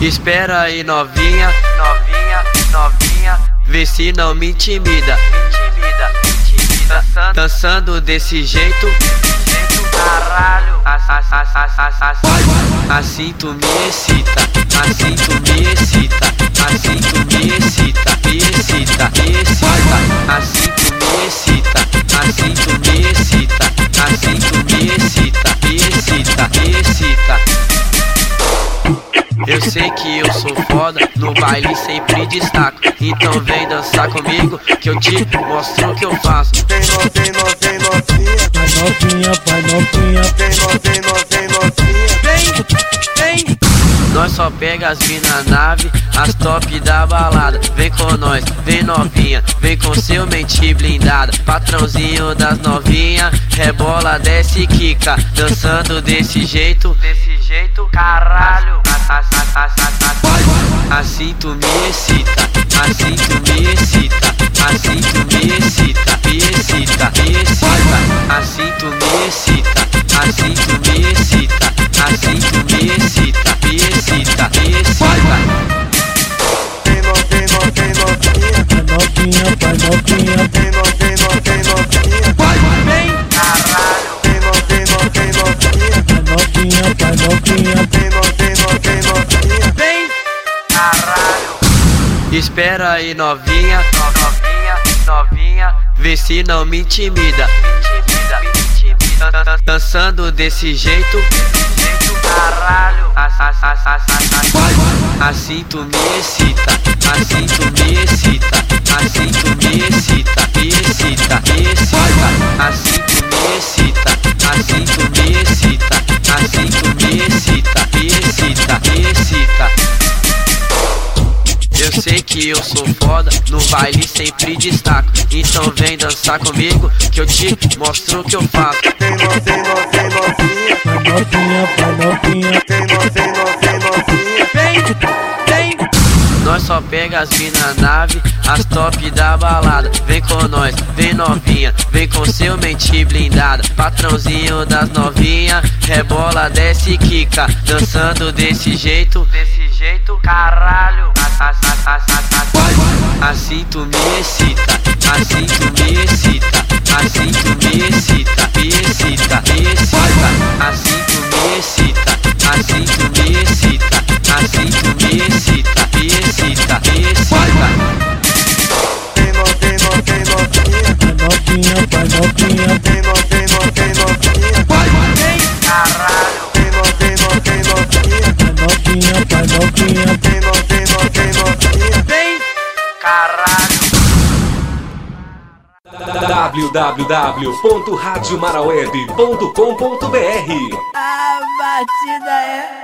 Espera aí novinha, novinha, novinha, vê se não me intimida, intimida, intimida, dançando, dançando desse jeito, caralho, assim tu me excita, assim tu me excita, assim tu me excita, sei que eu sou foda, no baile sempre destaco. Então vem dançar comigo que eu te mostro o que eu faço. Vem novinha, vem novinha, Vai novinha, vai novinha. vem novinha, vem novinha. Vem, vem. Nós só pega as mina nave, as top da balada. Vem com nós, vem novinha, vem com seu mente blindada. Patrãozinho das novinha, rebola, desce e quica. Dançando desse jeito, desse jeito, caralho. Assim tu me excita, assim tu me excita, assim tu me excita, me excita, me excita, assim tu me excita, assim tu me excita, assim tu me excita, me excita, me excita. Vem novinha, vem novinha, Vai novinha, vai novinha. vem novinha, Espera aí novinha, novinha, novinha, vê se não me intimida, intimida, intimida. Dan- dan- Dançando desse jeito, caralho. Assim tu me excita, assim tu me excita, assim tu me excita, me excita, me excita, assim tu me excita, assim tu me excita, assim tu me excita, Eu sei que eu sou foda, no baile sempre destaco. Então vem dançar comigo que eu te mostro o que eu faço. Vem novinha, vem novinha, Vai novinha, vai novinha. vem novinha, vem novinha. Vem, vem. Nós só pega as mina nave, as top da balada. Vem com nós, vem novinha, vem com seu mente blindada. Patrãozinho das novinha, rebola, desce e quica. Dançando desse jeito, desse jeito, caralho. Assim tu me excita, assim tu me excita, assim tu me excita, novinha. vem novinha, vem novinha. Vem, caralho. www.radiomaraweb.com.br A batida é